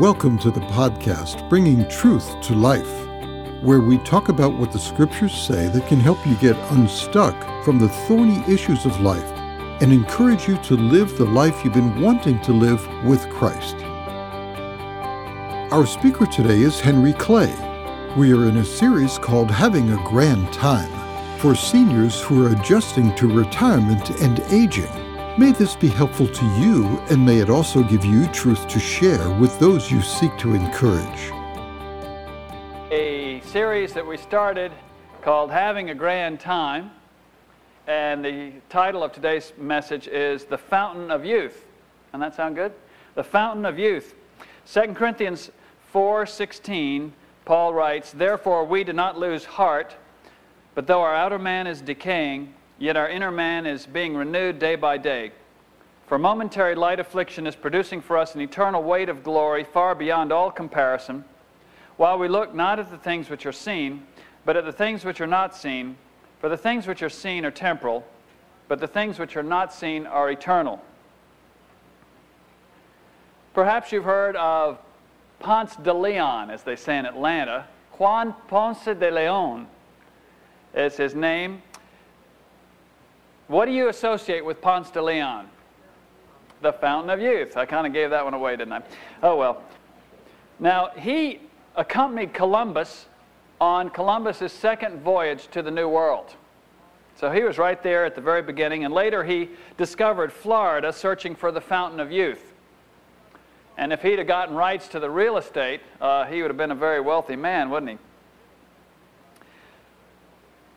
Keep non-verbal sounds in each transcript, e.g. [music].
Welcome to the podcast, Bringing Truth to Life, where we talk about what the scriptures say that can help you get unstuck from the thorny issues of life and encourage you to live the life you've been wanting to live with Christ. Our speaker today is Henry Clay. We are in a series called Having a Grand Time for seniors who are adjusting to retirement and aging. May this be helpful to you, and may it also give you truth to share with those you seek to encourage. A series that we started called Having a Grand Time, and the title of today's message is The Fountain of Youth. And that sound good? The Fountain of Youth. 2 Corinthians 4:16, Paul writes, "Therefore we do not lose heart, but though our outer man is decaying, Yet our inner man is being renewed day by day. For momentary light affliction is producing for us an eternal weight of glory far beyond all comparison, while we look not at the things which are seen, but at the things which are not seen. For the things which are seen are temporal, but the things which are not seen are eternal. Perhaps you've heard of Ponce de Leon, as they say in Atlanta. Juan Ponce de Leon is his name. What do you associate with Ponce de Leon? The fountain of youth. I kind of gave that one away, didn't I? Oh, well. Now, he accompanied Columbus on Columbus's second voyage to the New World. So he was right there at the very beginning, and later he discovered Florida searching for the fountain of youth. And if he'd have gotten rights to the real estate, uh, he would have been a very wealthy man, wouldn't he?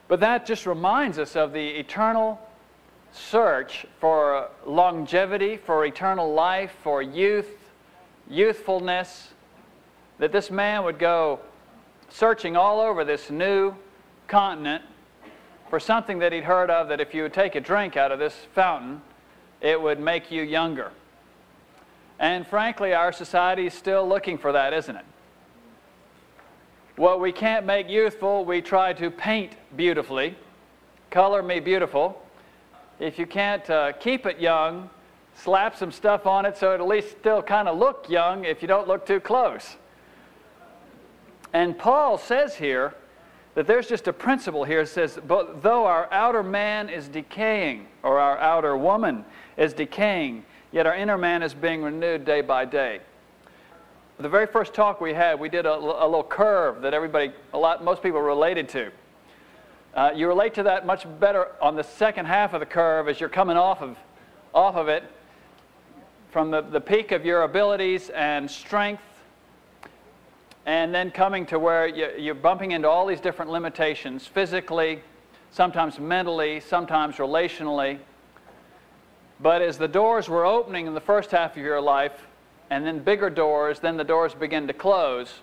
But that just reminds us of the eternal search for longevity, for eternal life, for youth, youthfulness, that this man would go searching all over this new continent for something that he'd heard of that if you would take a drink out of this fountain, it would make you younger. And frankly, our society is still looking for that, isn't it? What we can't make youthful, we try to paint beautifully. Color me beautiful if you can't uh, keep it young, slap some stuff on it so it at least still kind of look young if you don't look too close. And Paul says here that there's just a principle here. It says, but though our outer man is decaying, or our outer woman is decaying, yet our inner man is being renewed day by day. The very first talk we had, we did a, a little curve that everybody, a lot, most people related to. Uh, you relate to that much better on the second half of the curve as you're coming off of, off of it from the, the peak of your abilities and strength and then coming to where you, you're bumping into all these different limitations physically, sometimes mentally, sometimes relationally. But as the doors were opening in the first half of your life, and then bigger doors, then the doors begin to close,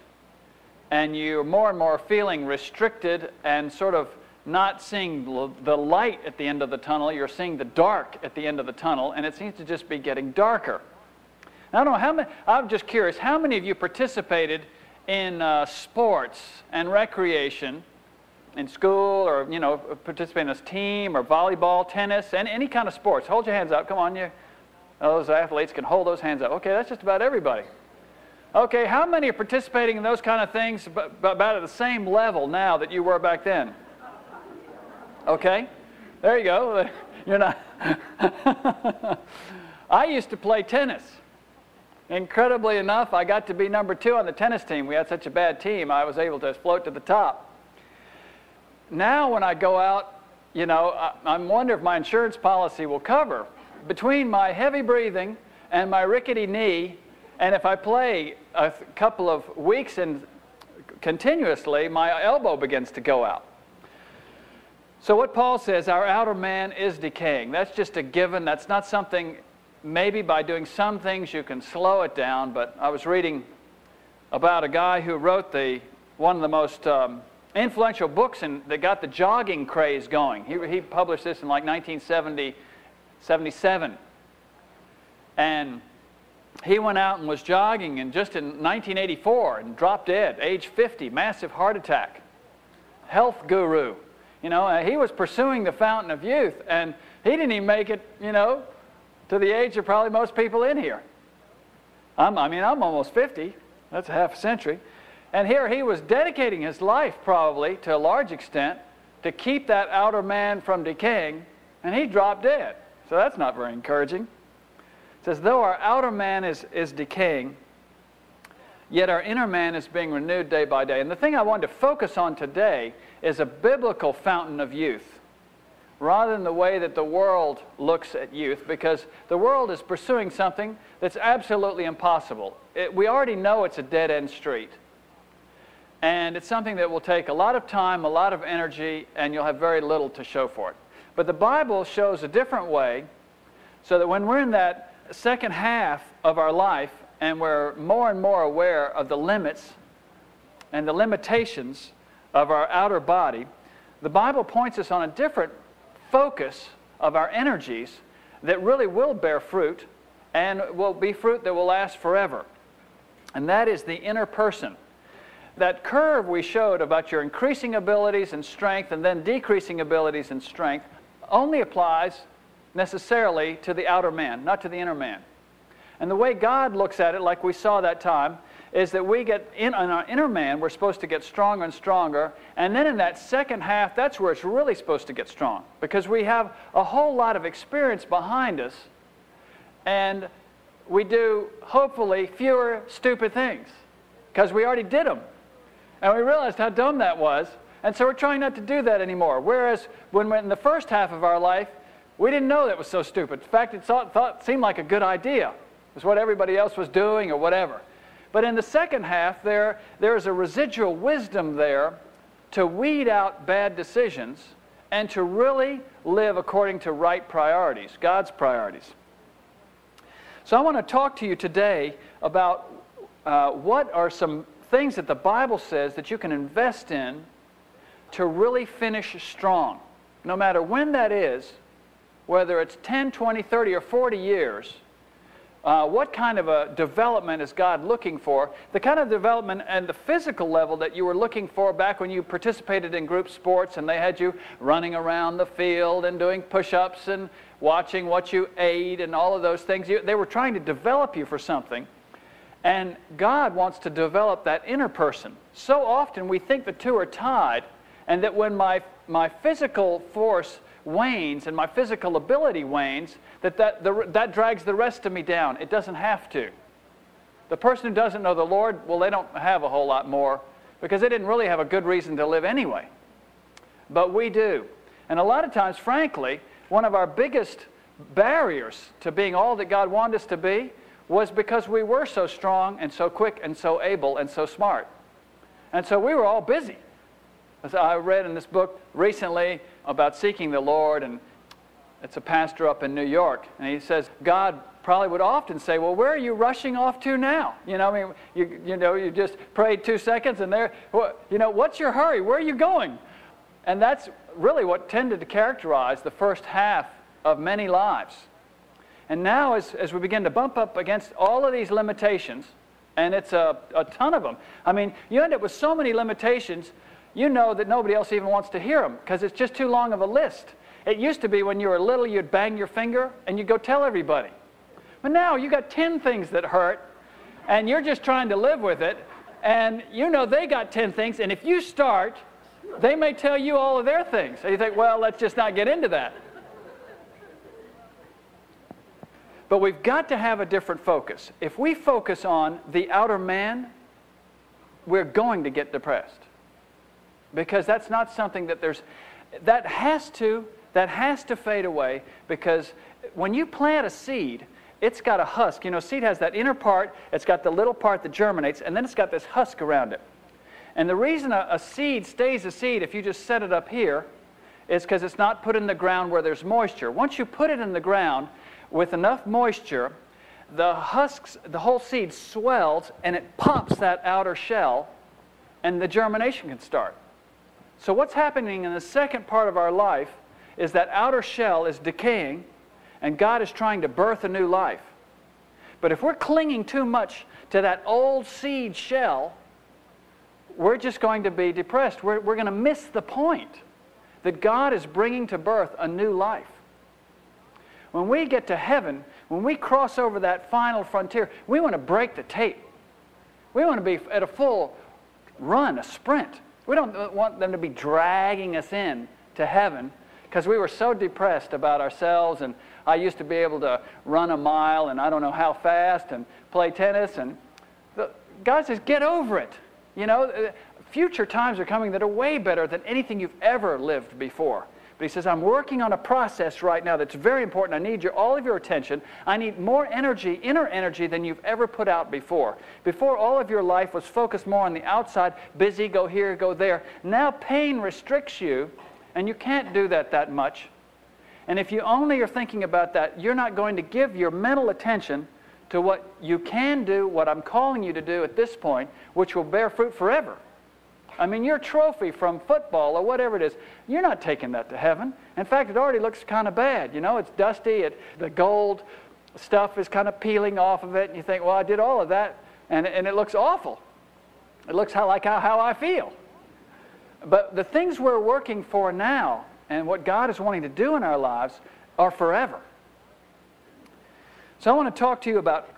and you're more and more feeling restricted and sort of not seeing the light at the end of the tunnel, you're seeing the dark at the end of the tunnel, and it seems to just be getting darker. I don't know how many, I'm just curious, how many of you participated in uh, sports and recreation in school or, you know, participate in team or volleyball, tennis, and any kind of sports? Hold your hands up. Come on, you. Those athletes can hold those hands up. Okay, that's just about everybody. Okay, how many are participating in those kind of things about at the same level now that you were back then? Okay? There you go. [laughs] You're not. [laughs] I used to play tennis. Incredibly enough, I got to be number two on the tennis team. We had such a bad team, I was able to float to the top. Now, when I go out, you know, I, I wonder if my insurance policy will cover. Between my heavy breathing and my rickety knee, and if I play a couple of weeks and continuously, my elbow begins to go out. So, what Paul says, our outer man is decaying. That's just a given. That's not something, maybe by doing some things you can slow it down. But I was reading about a guy who wrote the, one of the most um, influential books in, that got the jogging craze going. He, he published this in like 1970, 77. And he went out and was jogging and just in 1984 and dropped dead, age 50, massive heart attack. Health guru. You know, uh, he was pursuing the fountain of youth, and he didn't even make it, you know, to the age of probably most people in here. I'm, I mean, I'm almost 50. That's a half a century. And here he was dedicating his life, probably to a large extent, to keep that outer man from decaying, and he dropped dead. So that's not very encouraging. It says, though our outer man is, is decaying, yet our inner man is being renewed day by day. And the thing I wanted to focus on today is a biblical fountain of youth rather than the way that the world looks at youth because the world is pursuing something that's absolutely impossible. It, we already know it's a dead end street. And it's something that will take a lot of time, a lot of energy, and you'll have very little to show for it. But the Bible shows a different way so that when we're in that second half of our life and we're more and more aware of the limits and the limitations of our outer body, the Bible points us on a different focus of our energies that really will bear fruit and will be fruit that will last forever. And that is the inner person that curve we showed about your increasing abilities and strength and then decreasing abilities and strength only applies necessarily to the outer man, not to the inner man. And the way God looks at it, like we saw that time, is that we get in, in our inner man, we're supposed to get stronger and stronger. And then in that second half, that's where it's really supposed to get strong because we have a whole lot of experience behind us and we do, hopefully, fewer stupid things because we already did them. And we realized how dumb that was. And so we're trying not to do that anymore. Whereas when in the first half of our life, we didn't know that was so stupid. In fact, it thought, thought, seemed like a good idea. It was what everybody else was doing or whatever. But in the second half, there, there's a residual wisdom there to weed out bad decisions and to really live according to right priorities, God's priorities. So I want to talk to you today about uh, what are some things that the Bible says that you can invest in to really finish strong. No matter when that is, whether it's 10, 20, 30, or 40 years, uh, what kind of a development is God looking for? The kind of development and the physical level that you were looking for back when you participated in group sports and they had you running around the field and doing push ups and watching what you ate and all of those things. You, they were trying to develop you for something. And God wants to develop that inner person. So often we think the two are tied, and that when my, my physical force wanes and my physical ability wanes, that that, the, that drags the rest of me down. It doesn't have to. The person who doesn't know the Lord, well, they don't have a whole lot more because they didn't really have a good reason to live anyway. But we do. And a lot of times, frankly, one of our biggest barriers to being all that God wanted us to be was because we were so strong and so quick and so able and so smart. And so we were all busy. I read in this book recently about seeking the Lord, and it's a pastor up in New York, and he says, God probably would often say, Well, where are you rushing off to now? You know, I mean, you, you know, you just prayed two seconds and there, you know, what's your hurry? Where are you going? And that's really what tended to characterize the first half of many lives. And now, as, as we begin to bump up against all of these limitations, and it's a, a ton of them, I mean, you end up with so many limitations, you know that nobody else even wants to hear them because it's just too long of a list. It used to be when you were little, you'd bang your finger and you'd go tell everybody. But now you got 10 things that hurt, and you're just trying to live with it, and you know they got 10 things, and if you start, they may tell you all of their things. And you think, well, let's just not get into that. But we've got to have a different focus. If we focus on the outer man, we're going to get depressed. Because that's not something that there's, that has to, that has to fade away because when you plant a seed, it's got a husk. You know, seed has that inner part, it's got the little part that germinates, and then it's got this husk around it. And the reason a, a seed stays a seed if you just set it up here is because it's not put in the ground where there's moisture. Once you put it in the ground, with enough moisture, the husks, the whole seed swells and it pops that outer shell and the germination can start. So, what's happening in the second part of our life is that outer shell is decaying and God is trying to birth a new life. But if we're clinging too much to that old seed shell, we're just going to be depressed. We're, we're going to miss the point that God is bringing to birth a new life. When we get to heaven, when we cross over that final frontier, we want to break the tape. We want to be at a full run, a sprint. We don't want them to be dragging us in to heaven because we were so depressed about ourselves. And I used to be able to run a mile and I don't know how fast and play tennis. And the, God says, get over it. You know, uh, future times are coming that are way better than anything you've ever lived before. But he says, I'm working on a process right now that's very important. I need your, all of your attention. I need more energy, inner energy, than you've ever put out before. Before, all of your life was focused more on the outside, busy, go here, go there. Now, pain restricts you, and you can't do that that much. And if you only are thinking about that, you're not going to give your mental attention to what you can do, what I'm calling you to do at this point, which will bear fruit forever. I mean, your trophy from football or whatever it is, you're not taking that to heaven. In fact, it already looks kind of bad. You know, it's dusty, it, the gold stuff is kind of peeling off of it, and you think, well, I did all of that, and, and it looks awful. It looks how, like how, how I feel. But the things we're working for now and what God is wanting to do in our lives are forever. So I want to talk to you about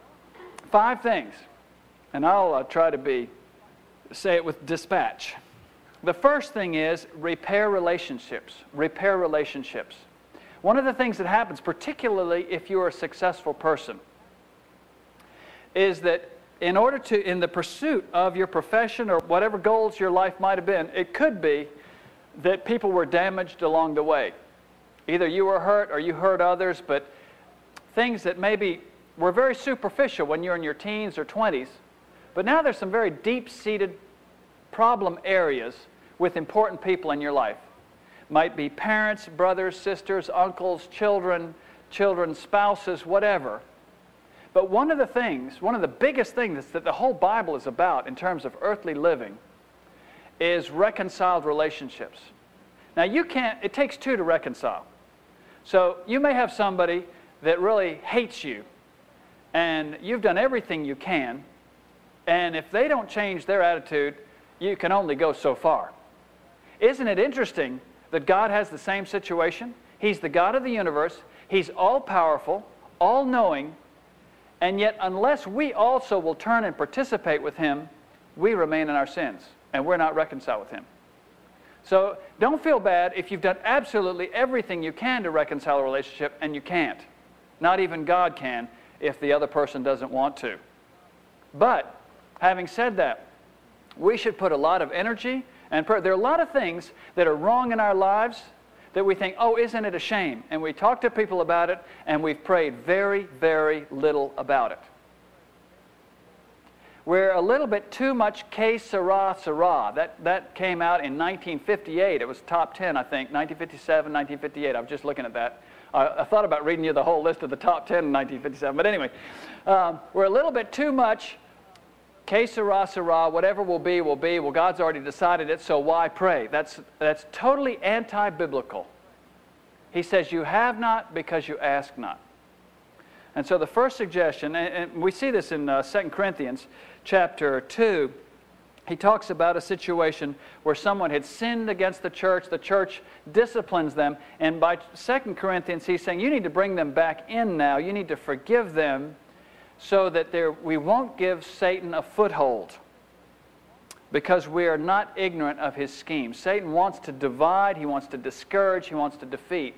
five things, and I'll uh, try to be say it with dispatch. The first thing is repair relationships. Repair relationships. One of the things that happens, particularly if you're a successful person, is that in order to, in the pursuit of your profession or whatever goals your life might have been, it could be that people were damaged along the way. Either you were hurt or you hurt others, but things that maybe were very superficial when you're in your teens or 20s but now there's some very deep seated problem areas with important people in your life. Might be parents, brothers, sisters, uncles, children, children, spouses, whatever. But one of the things, one of the biggest things that the whole Bible is about in terms of earthly living is reconciled relationships. Now, you can't, it takes two to reconcile. So, you may have somebody that really hates you, and you've done everything you can and if they don't change their attitude, you can only go so far. Isn't it interesting that God has the same situation? He's the God of the universe, He's all powerful, all knowing, and yet, unless we also will turn and participate with Him, we remain in our sins and we're not reconciled with Him. So don't feel bad if you've done absolutely everything you can to reconcile a relationship and you can't. Not even God can if the other person doesn't want to. But Having said that, we should put a lot of energy and prayer. There are a lot of things that are wrong in our lives that we think, oh, isn't it a shame? And we talk to people about it, and we've prayed very, very little about it. We're a little bit too much que sera, sera. That, that came out in 1958. It was top 10, I think, 1957, 1958. I was just looking at that. I, I thought about reading you the whole list of the top 10 in 1957. But anyway, um, we're a little bit too much Que sera, whatever will be, will be. Well, God's already decided it, so why pray? That's, that's totally anti biblical. He says, You have not because you ask not. And so the first suggestion, and, and we see this in uh, 2 Corinthians chapter 2, he talks about a situation where someone had sinned against the church. The church disciplines them. And by 2 Corinthians, he's saying, You need to bring them back in now. You need to forgive them so that there, we won't give Satan a foothold because we are not ignorant of his schemes. Satan wants to divide, he wants to discourage, he wants to defeat.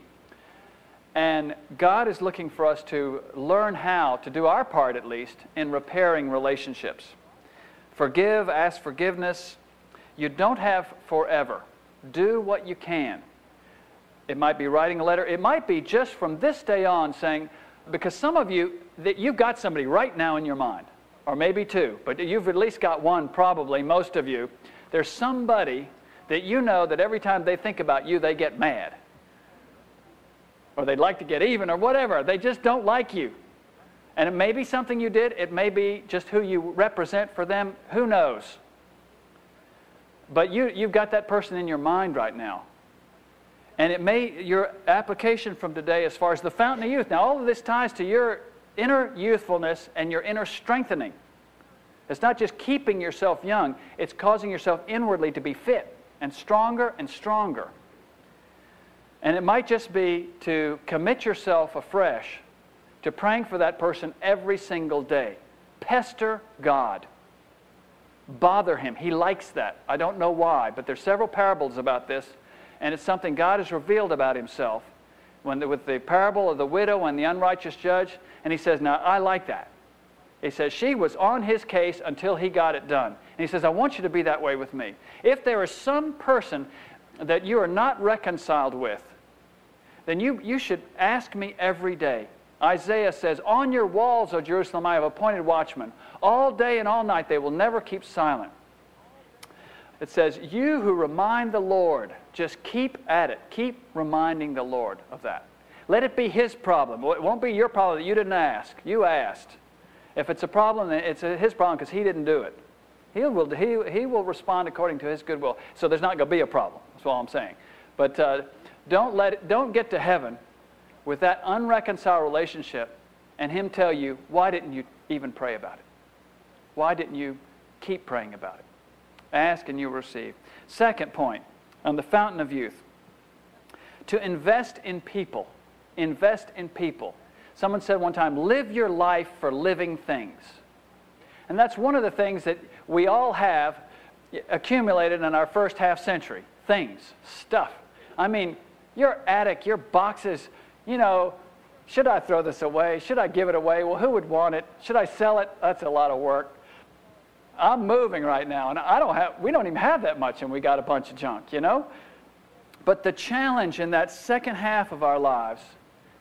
And God is looking for us to learn how to do our part, at least, in repairing relationships. Forgive, ask forgiveness. You don't have forever. Do what you can. It might be writing a letter. It might be just from this day on saying, because some of you, that you've got somebody right now in your mind, or maybe two, but you've at least got one, probably, most of you. There's somebody that you know that every time they think about you, they get mad. Or they'd like to get even, or whatever. They just don't like you. And it may be something you did, it may be just who you represent for them, who knows. But you, you've got that person in your mind right now. And it may, your application from today as far as the fountain of youth. Now, all of this ties to your inner youthfulness and your inner strengthening. It's not just keeping yourself young, it's causing yourself inwardly to be fit and stronger and stronger. And it might just be to commit yourself afresh to praying for that person every single day. Pester God. bother him. He likes that. I don't know why, but there's several parables about this, and it's something God has revealed about himself. When the, with the parable of the widow and the unrighteous judge, and he says, Now, I like that. He says, She was on his case until he got it done. And he says, I want you to be that way with me. If there is some person that you are not reconciled with, then you, you should ask me every day. Isaiah says, On your walls, O Jerusalem, I have appointed watchmen. All day and all night they will never keep silent. It says, You who remind the Lord, just keep at it. Keep reminding the Lord of that. Let it be His problem. It won't be your problem that you didn't ask. You asked. If it's a problem, it's His problem because He didn't do it. He will, he, he will respond according to His goodwill. So there's not going to be a problem. That's all I'm saying. But uh, don't, let it, don't get to heaven with that unreconciled relationship and Him tell you, why didn't you even pray about it? Why didn't you keep praying about it? Ask and you'll receive. Second point on the fountain of youth to invest in people. Invest in people. Someone said one time, live your life for living things. And that's one of the things that we all have accumulated in our first half century things, stuff. I mean, your attic, your boxes, you know, should I throw this away? Should I give it away? Well, who would want it? Should I sell it? That's a lot of work. I'm moving right now, and I don't have, we don't even have that much, and we got a bunch of junk, you know? But the challenge in that second half of our lives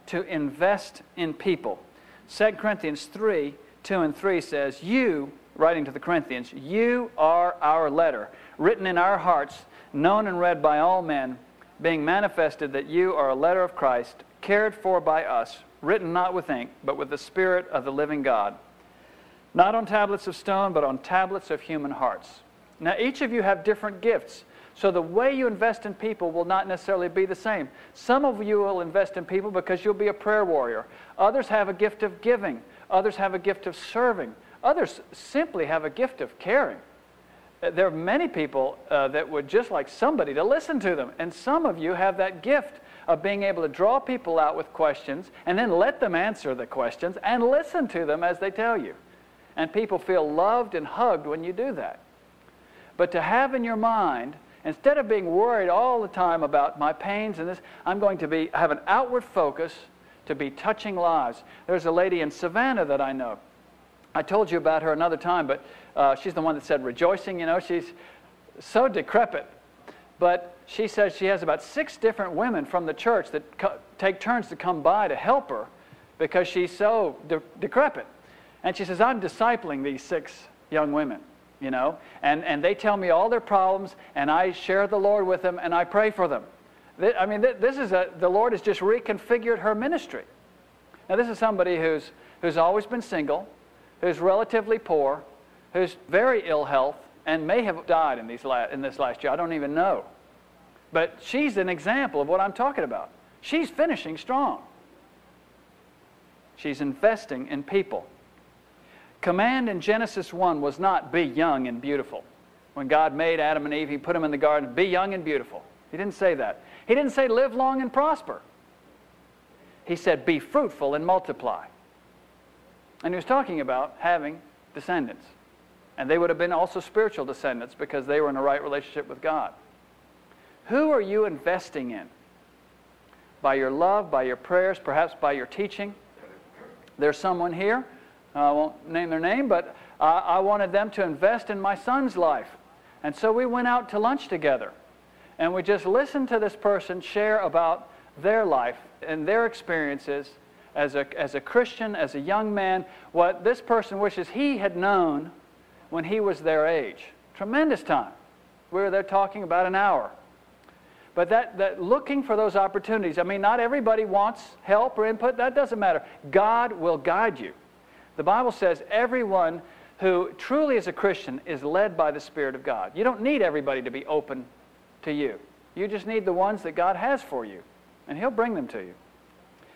to invest in people. 2 Corinthians 3 2 and 3 says, You, writing to the Corinthians, you are our letter, written in our hearts, known and read by all men, being manifested that you are a letter of Christ, cared for by us, written not with ink, but with the Spirit of the living God not on tablets of stone, but on tablets of human hearts. Now, each of you have different gifts. So the way you invest in people will not necessarily be the same. Some of you will invest in people because you'll be a prayer warrior. Others have a gift of giving. Others have a gift of serving. Others simply have a gift of caring. Uh, there are many people uh, that would just like somebody to listen to them. And some of you have that gift of being able to draw people out with questions and then let them answer the questions and listen to them as they tell you. And people feel loved and hugged when you do that. But to have in your mind, instead of being worried all the time about my pains and this, I'm going to be have an outward focus to be touching lives. There's a lady in Savannah that I know. I told you about her another time, but uh, she's the one that said rejoicing. You know, she's so decrepit. But she says she has about six different women from the church that co- take turns to come by to help her because she's so de- decrepit. And she says, I'm discipling these six young women, you know, and, and they tell me all their problems, and I share the Lord with them, and I pray for them. I mean, this is a, the Lord has just reconfigured her ministry. Now, this is somebody who's, who's always been single, who's relatively poor, who's very ill health, and may have died in, these la- in this last year. I don't even know. But she's an example of what I'm talking about. She's finishing strong. She's investing in people command in Genesis 1 was not be young and beautiful. When God made Adam and Eve, He put them in the garden, be young and beautiful. He didn't say that. He didn't say live long and prosper. He said be fruitful and multiply. And He was talking about having descendants. And they would have been also spiritual descendants because they were in a right relationship with God. Who are you investing in? By your love, by your prayers, perhaps by your teaching? There's someone here I won't name their name, but I, I wanted them to invest in my son's life. And so we went out to lunch together. And we just listened to this person share about their life and their experiences as a, as a Christian, as a young man, what this person wishes he had known when he was their age. Tremendous time. We were there talking about an hour. But that, that looking for those opportunities, I mean, not everybody wants help or input. That doesn't matter. God will guide you. The Bible says everyone who truly is a Christian is led by the Spirit of God. You don't need everybody to be open to you. You just need the ones that God has for you, and He'll bring them to you.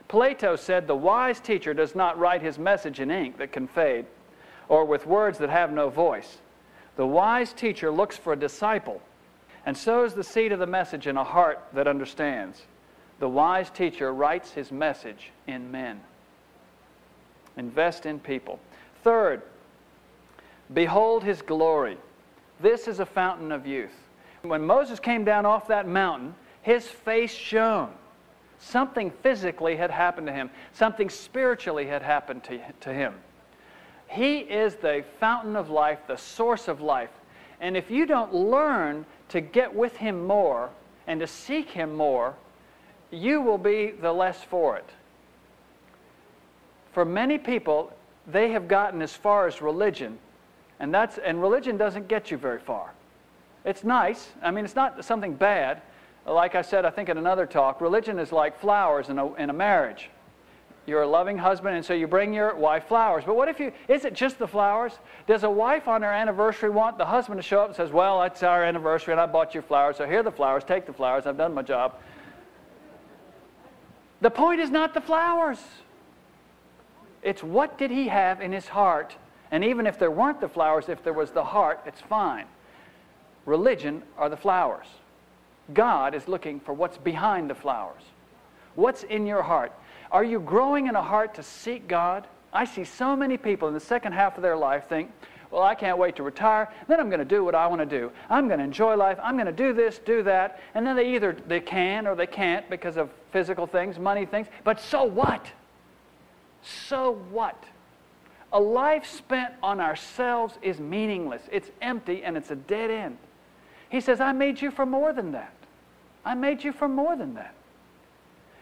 Plato said, The wise teacher does not write his message in ink that can fade or with words that have no voice. The wise teacher looks for a disciple and sows the seed of the message in a heart that understands. The wise teacher writes his message in men. Invest in people. Third, behold his glory. This is a fountain of youth. When Moses came down off that mountain, his face shone. Something physically had happened to him, something spiritually had happened to, to him. He is the fountain of life, the source of life. And if you don't learn to get with Him more and to seek Him more, you will be the less for it. For many people, they have gotten as far as religion, and, that's, and religion doesn't get you very far. It's nice. I mean, it's not something bad. Like I said, I think in another talk, religion is like flowers in a, in a marriage. You're a loving husband, and so you bring your wife flowers. But what if you, is it just the flowers? Does a wife on her anniversary want the husband to show up and says, Well, it's our anniversary, and I bought you flowers, so here are the flowers, take the flowers, I've done my job. The point is not the flowers. It's what did he have in his heart? And even if there weren't the flowers, if there was the heart, it's fine. Religion are the flowers. God is looking for what's behind the flowers. What's in your heart? Are you growing in a heart to seek God? I see so many people in the second half of their life think, well, I can't wait to retire. Then I'm going to do what I want to do. I'm going to enjoy life. I'm going to do this, do that. And then they either they can or they can't because of physical things, money things. But so what? So what? A life spent on ourselves is meaningless. It's empty and it's a dead end. He says, I made you for more than that. I made you for more than that.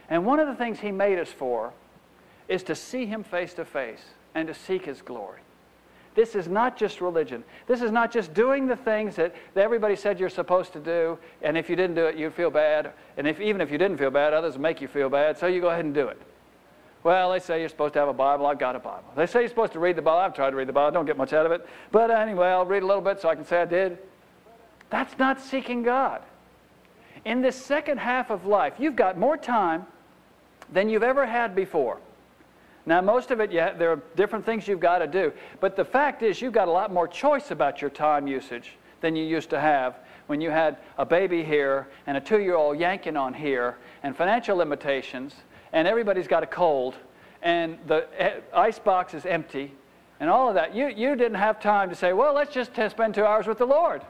And one of the things He made us for is to see Him face to face and to seek His glory. This is not just religion. This is not just doing the things that, that everybody said you're supposed to do, and if you didn't do it, you'd feel bad. And if, even if you didn't feel bad, others make you feel bad, so you go ahead and do it. Well, they say you're supposed to have a Bible. I've got a Bible. They say you're supposed to read the Bible. I've tried to read the Bible. I don't get much out of it. But anyway, I'll read a little bit so I can say I did. That's not seeking God. In this second half of life, you've got more time than you've ever had before. Now, most of it, yeah, there are different things you've got to do. But the fact is, you've got a lot more choice about your time usage than you used to have when you had a baby here and a two year old yanking on here and financial limitations and everybody's got a cold and the ice box is empty and all of that. You, you didn't have time to say, well, let's just uh, spend two hours with the Lord.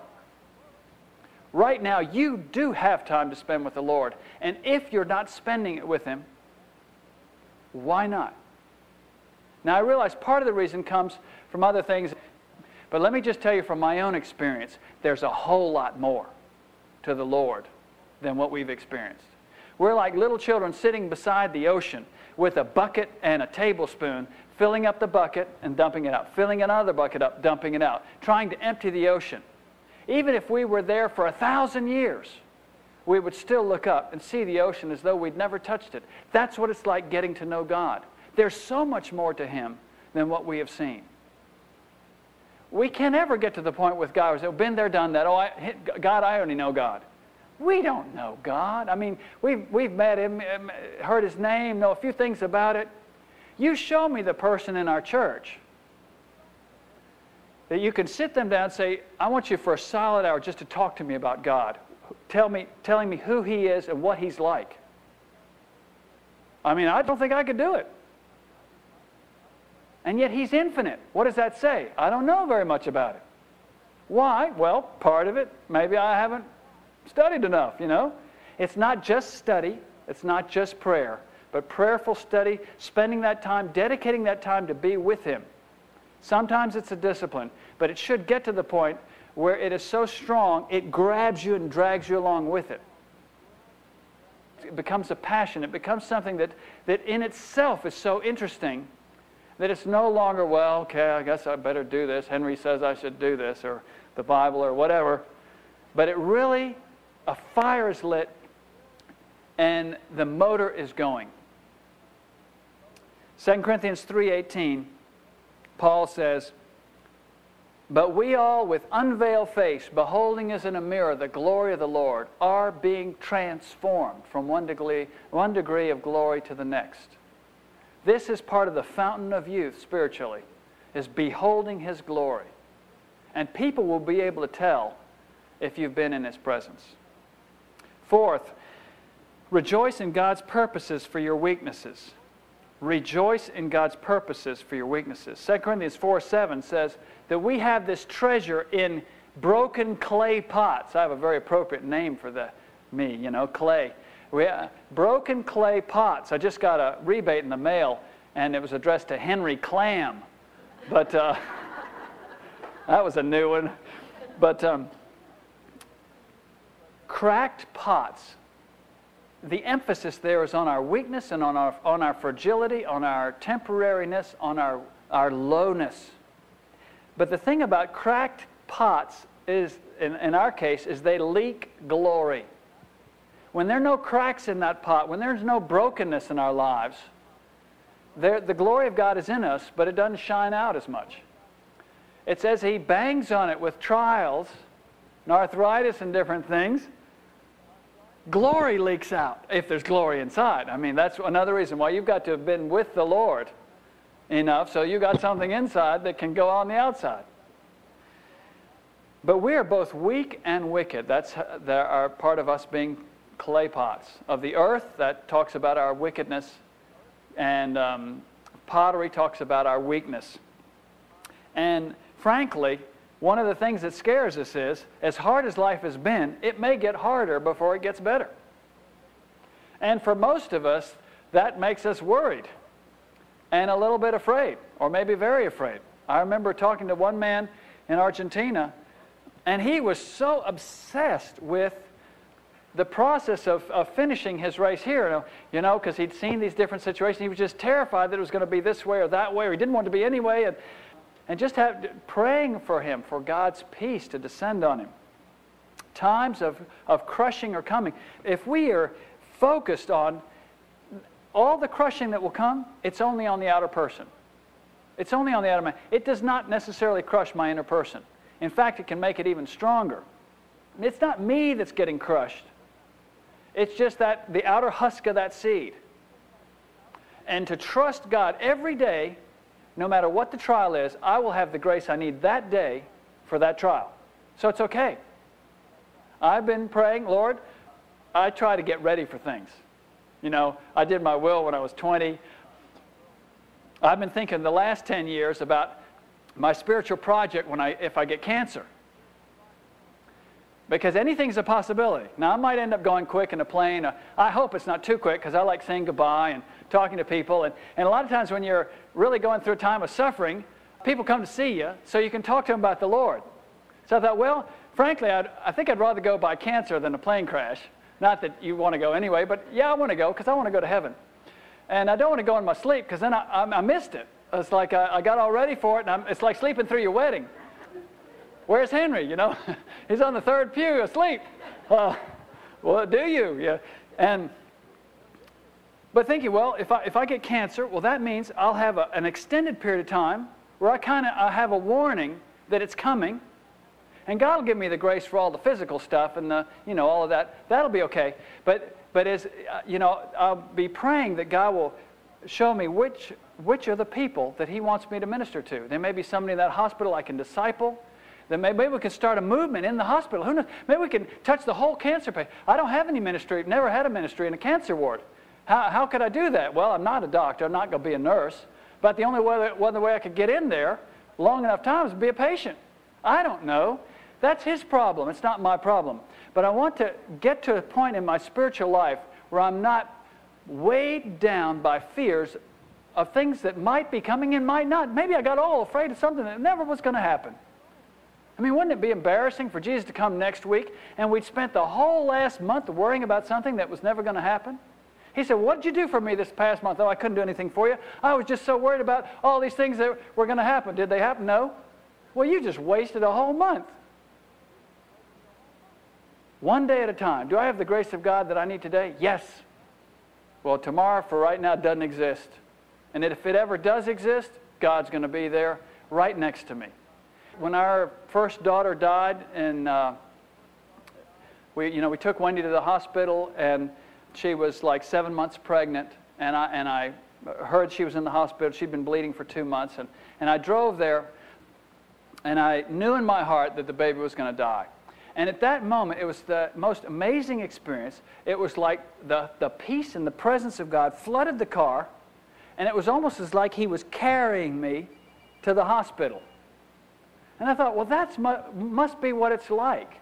Right now, you do have time to spend with the Lord. And if you're not spending it with Him, why not? Now, I realize part of the reason comes from other things, but let me just tell you from my own experience there's a whole lot more to the Lord than what we've experienced. We're like little children sitting beside the ocean with a bucket and a tablespoon, filling up the bucket and dumping it out, filling another bucket up, dumping it out, trying to empty the ocean. Even if we were there for a thousand years, we would still look up and see the ocean as though we'd never touched it. That's what it's like getting to know God. There's so much more to Him than what we have seen. We can't ever get to the point with God where we've oh, been there, done that. Oh, I, God, I only know God. We don't know God. I mean, we've, we've met Him, um, heard His name, know a few things about it. You show me the person in our church that you can sit them down and say, I want you for a solid hour just to talk to me about God tell me, telling me who he is and what he's like. I mean, I don't think I could do it. And yet he's infinite. What does that say? I don't know very much about it. Why? Well, part of it, maybe I haven't studied enough, you know. It's not just study, it's not just prayer, but prayerful study, spending that time, dedicating that time to be with him. Sometimes it's a discipline, but it should get to the point where it is so strong, it grabs you and drags you along with it. It becomes a passion. It becomes something that, that in itself is so interesting that it's no longer, well, okay, I guess I better do this. Henry says I should do this, or the Bible, or whatever. But it really, a fire is lit and the motor is going. 2 Corinthians 3:18 Paul says but we all, with unveiled face, beholding as in a mirror the glory of the Lord, are being transformed from one degree, one degree of glory to the next. This is part of the fountain of youth spiritually, is beholding His glory. And people will be able to tell if you've been in His presence. Fourth, rejoice in God's purposes for your weaknesses. Rejoice in God's purposes for your weaknesses. 2 Corinthians 4 7 says, that we have this treasure in broken clay pots. I have a very appropriate name for the me, you know, clay. We, uh, broken clay pots. I just got a rebate in the mail, and it was addressed to Henry Clam. But uh, [laughs] that was a new one. But um, cracked pots. The emphasis there is on our weakness and on our, on our fragility, on our temporariness, on our, our lowness. But the thing about cracked pots is, in, in our case, is they leak glory. When there are no cracks in that pot, when there's no brokenness in our lives, there, the glory of God is in us, but it doesn't shine out as much. It says he bangs on it with trials and arthritis and different things. Glory leaks out if there's glory inside. I mean, that's another reason why you've got to have been with the Lord enough so you got something inside that can go on the outside. But we are both weak and wicked. That's there are part of us being clay pots of the earth. That talks about our wickedness, and um, pottery talks about our weakness. And frankly, one of the things that scares us is, as hard as life has been, it may get harder before it gets better. And for most of us, that makes us worried and a little bit afraid, or maybe very afraid. I remember talking to one man in Argentina, and he was so obsessed with the process of, of finishing his race here, you know, because he'd seen these different situations. He was just terrified that it was going to be this way or that way, or he didn't want to be any way, and, and just have, praying for him for God's peace to descend on him. Times of, of crushing are coming. If we are focused on all the crushing that will come, it's only on the outer person. It's only on the outer man. It does not necessarily crush my inner person. In fact, it can make it even stronger. It's not me that's getting crushed. It's just that the outer husk of that seed. And to trust God every day, no matter what the trial is, I will have the grace I need that day for that trial. So it's okay. I've been praying, Lord, I try to get ready for things. You know, I did my will when I was 20. I've been thinking the last 10 years about my spiritual project when I, if I get cancer. Because anything's a possibility. Now, I might end up going quick in a plane. I hope it's not too quick because I like saying goodbye and talking to people. And, and a lot of times when you're really going through a time of suffering, people come to see you so you can talk to them about the Lord. So I thought, well, frankly, I'd, I think I'd rather go by cancer than a plane crash. Not that you want to go anyway, but yeah, I want to go because I want to go to heaven. And I don't want to go in my sleep because then I, I, I, missed it. It's like I, I, got all ready for it, and I'm, it's like sleeping through your wedding. Where's Henry? You know, [laughs] he's on the third pew asleep. Uh, [laughs] well, do you? Yeah. And but thinking, well, if I, if I get cancer, well, that means I'll have a, an extended period of time where I kind of have a warning that it's coming, and God will give me the grace for all the physical stuff and the, you know, all of that. That'll be okay. But, but as, uh, you know, I'll be praying that God will show me which, which are the people that He wants me to minister to. There may be somebody in that hospital I can disciple. Then maybe we can start a movement in the hospital. Who knows? Maybe we can touch the whole cancer patient. I don't have any ministry, never had a ministry in a cancer ward. How, how could I do that? Well, I'm not a doctor. I'm not going to be a nurse. But the only way, one way I could get in there long enough time is be a patient. I don't know. That's his problem. It's not my problem. But I want to get to a point in my spiritual life where I'm not weighed down by fears of things that might be coming and might not. Maybe I got all afraid of something that never was going to happen. I mean, wouldn't it be embarrassing for Jesus to come next week and we'd spent the whole last month worrying about something that was never going to happen? He said, What did you do for me this past month? Oh, I couldn't do anything for you. I was just so worried about all these things that were going to happen. Did they happen? No. Well, you just wasted a whole month. One day at a time. Do I have the grace of God that I need today? Yes. Well, tomorrow, for right now, doesn't exist. And if it ever does exist, God's going to be there right next to me. When our first daughter died, and uh, we, you know, we took Wendy to the hospital, and she was like seven months pregnant, and I, and I heard she was in the hospital. She'd been bleeding for two months, and, and I drove there, and I knew in my heart that the baby was going to die. And at that moment, it was the most amazing experience. It was like the, the peace and the presence of God flooded the car, and it was almost as like He was carrying me to the hospital. And I thought, well, that must be what it's like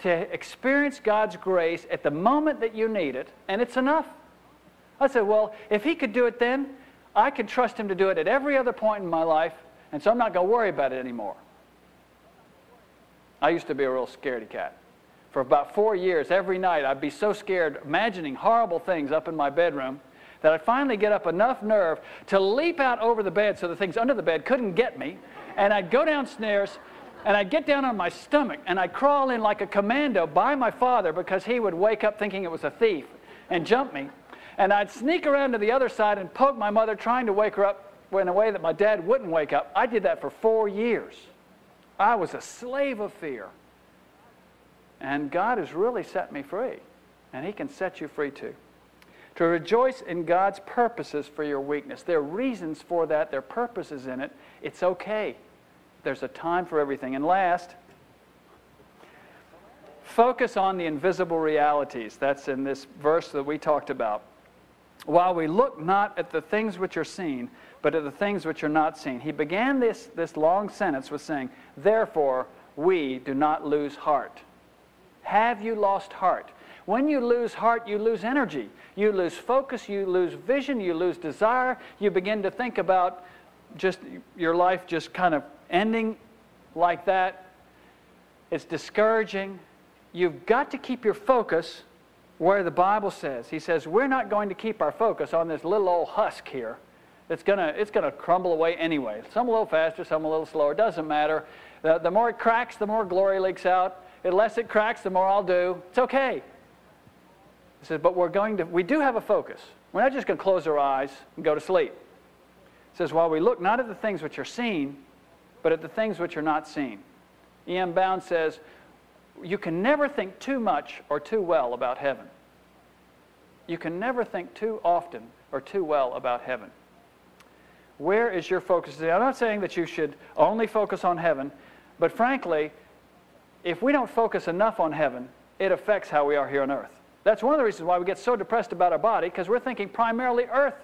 to experience God's grace at the moment that you need it, and it's enough. I said, well, if He could do it then, I can trust Him to do it at every other point in my life, and so I'm not going to worry about it anymore. I used to be a real scaredy cat. For about four years, every night, I'd be so scared, imagining horrible things up in my bedroom, that I'd finally get up enough nerve to leap out over the bed so the things under the bed couldn't get me. And I'd go downstairs and I'd get down on my stomach and I'd crawl in like a commando by my father because he would wake up thinking it was a thief and jump me. And I'd sneak around to the other side and poke my mother, trying to wake her up in a way that my dad wouldn't wake up. I did that for four years. I was a slave of fear. And God has really set me free. And He can set you free too. To rejoice in God's purposes for your weakness. There are reasons for that, there are purposes in it. It's okay. There's a time for everything. And last, focus on the invisible realities. That's in this verse that we talked about. While we look not at the things which are seen, but at the things which are not seen. He began this, this long sentence with saying, Therefore, we do not lose heart. Have you lost heart? When you lose heart, you lose energy. You lose focus, you lose vision, you lose desire. You begin to think about just your life just kind of ending like that. It's discouraging. You've got to keep your focus where the Bible says. He says, We're not going to keep our focus on this little old husk here. It's going to it's gonna crumble away anyway. Some a little faster, some a little slower. Doesn't matter. The, the more it cracks, the more glory leaks out. The less it cracks, the more I'll do. It's okay. He says, but we're going to, we do have a focus. We're not just going to close our eyes and go to sleep. He says, while we look not at the things which are seen, but at the things which are not seen. E.M. Bounds says, you can never think too much or too well about heaven. You can never think too often or too well about heaven. Where is your focus today? I'm not saying that you should only focus on heaven, but frankly, if we don't focus enough on heaven, it affects how we are here on earth. That's one of the reasons why we get so depressed about our body, because we're thinking primarily earth.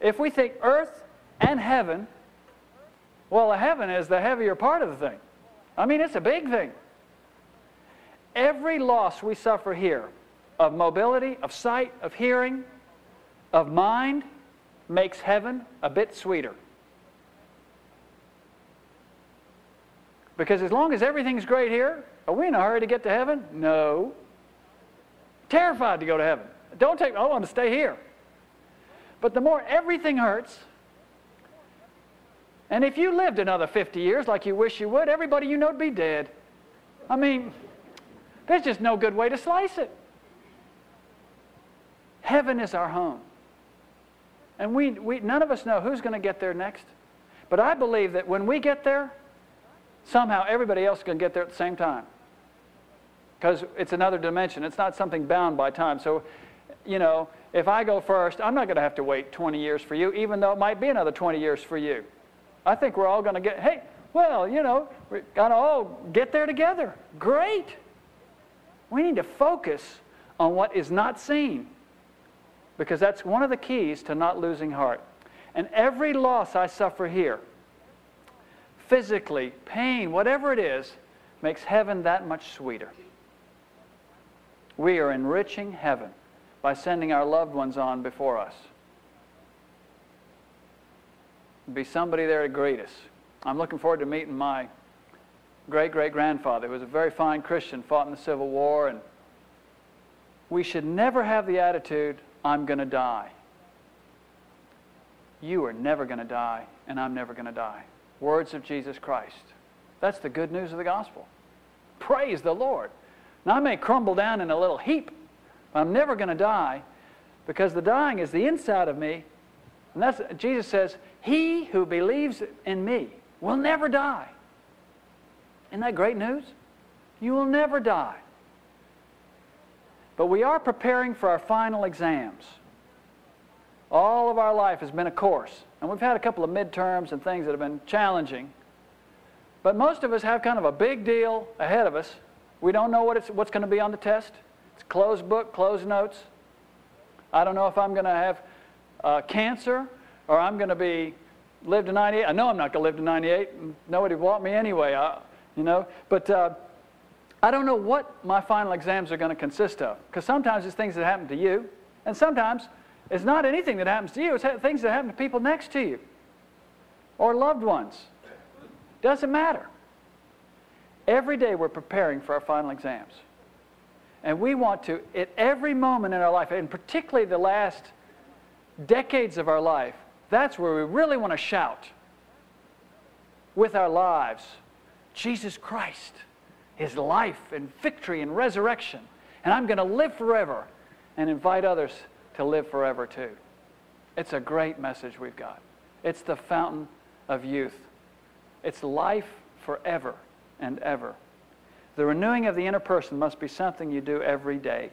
If we think earth and heaven, well, the heaven is the heavier part of the thing. I mean, it's a big thing. Every loss we suffer here of mobility, of sight, of hearing, of mind, makes heaven a bit sweeter. Because as long as everything's great here, are we in a hurry to get to heaven? No. Terrified to go to heaven. Don't take, I want to stay here. But the more everything hurts, and if you lived another 50 years like you wish you would, everybody you know would be dead. I mean, there's just no good way to slice it. Heaven is our home. And we, we, none of us know who's going to get there next. But I believe that when we get there, somehow everybody else is going to get there at the same time. Because it's another dimension. It's not something bound by time. So, you know, if I go first, I'm not going to have to wait 20 years for you, even though it might be another 20 years for you. I think we're all going to get, hey, well, you know, we're going to all get there together. Great. We need to focus on what is not seen because that's one of the keys to not losing heart. And every loss I suffer here, physically, pain, whatever it is, makes heaven that much sweeter. We are enriching heaven by sending our loved ones on before us. Be somebody there to greet us. I'm looking forward to meeting my great great grandfather, who was a very fine Christian, fought in the Civil War, and we should never have the attitude, I'm going to die. You are never going to die, and I'm never going to die. Words of Jesus Christ. That's the good news of the gospel. Praise the Lord. Now, I may crumble down in a little heap, but I'm never going to die because the dying is the inside of me. And that's, Jesus says, He who believes in me will never die. Isn't that great news? You will never die. But we are preparing for our final exams. All of our life has been a course. And we've had a couple of midterms and things that have been challenging. But most of us have kind of a big deal ahead of us. We don't know what what's going to be on the test. It's closed book, closed notes. I don't know if I'm going to have uh, cancer or I'm going to be live to 98. I know I'm not going to live to 98. Nobody want me anyway, I, you know. But uh, I don't know what my final exams are going to consist of. Because sometimes it's things that happen to you, and sometimes it's not anything that happens to you, it's things that happen to people next to you or loved ones. Doesn't matter. Every day we're preparing for our final exams. And we want to, at every moment in our life, and particularly the last decades of our life, that's where we really want to shout with our lives Jesus Christ, His life and victory and resurrection. And I'm going to live forever and invite others to live forever too. It's a great message we've got. It's the fountain of youth. It's life forever and ever. The renewing of the inner person must be something you do every day.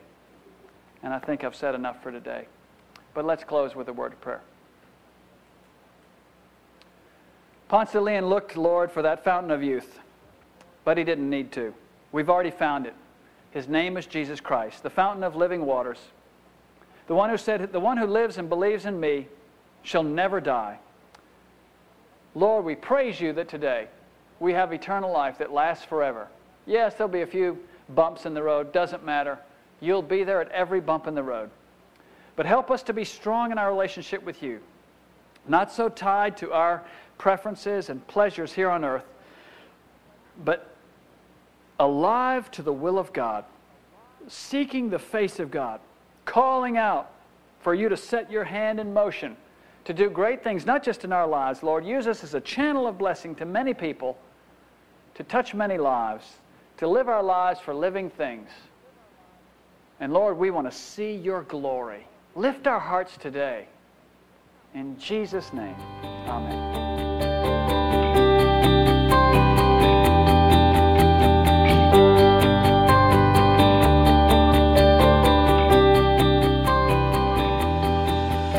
And I think I've said enough for today. But let's close with a word of prayer. Leon looked, Lord, for that fountain of youth, but he didn't need to. We've already found it. His name is Jesus Christ, the fountain of living waters. The one who said, The one who lives and believes in me shall never die. Lord, we praise you that today we have eternal life that lasts forever. Yes, there'll be a few bumps in the road, doesn't matter. You'll be there at every bump in the road. But help us to be strong in our relationship with you, not so tied to our preferences and pleasures here on earth, but alive to the will of God, seeking the face of God, calling out for you to set your hand in motion to do great things, not just in our lives. Lord, use us as a channel of blessing to many people, to touch many lives, to live our lives for living things. And Lord, we want to see your glory. Lift our hearts today. In Jesus' name, amen.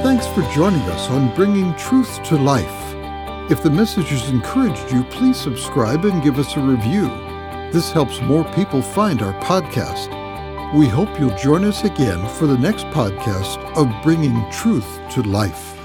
Thanks for joining us on Bringing Truth to Life. If the message has encouraged you, please subscribe and give us a review. This helps more people find our podcast. We hope you'll join us again for the next podcast of Bringing Truth to Life.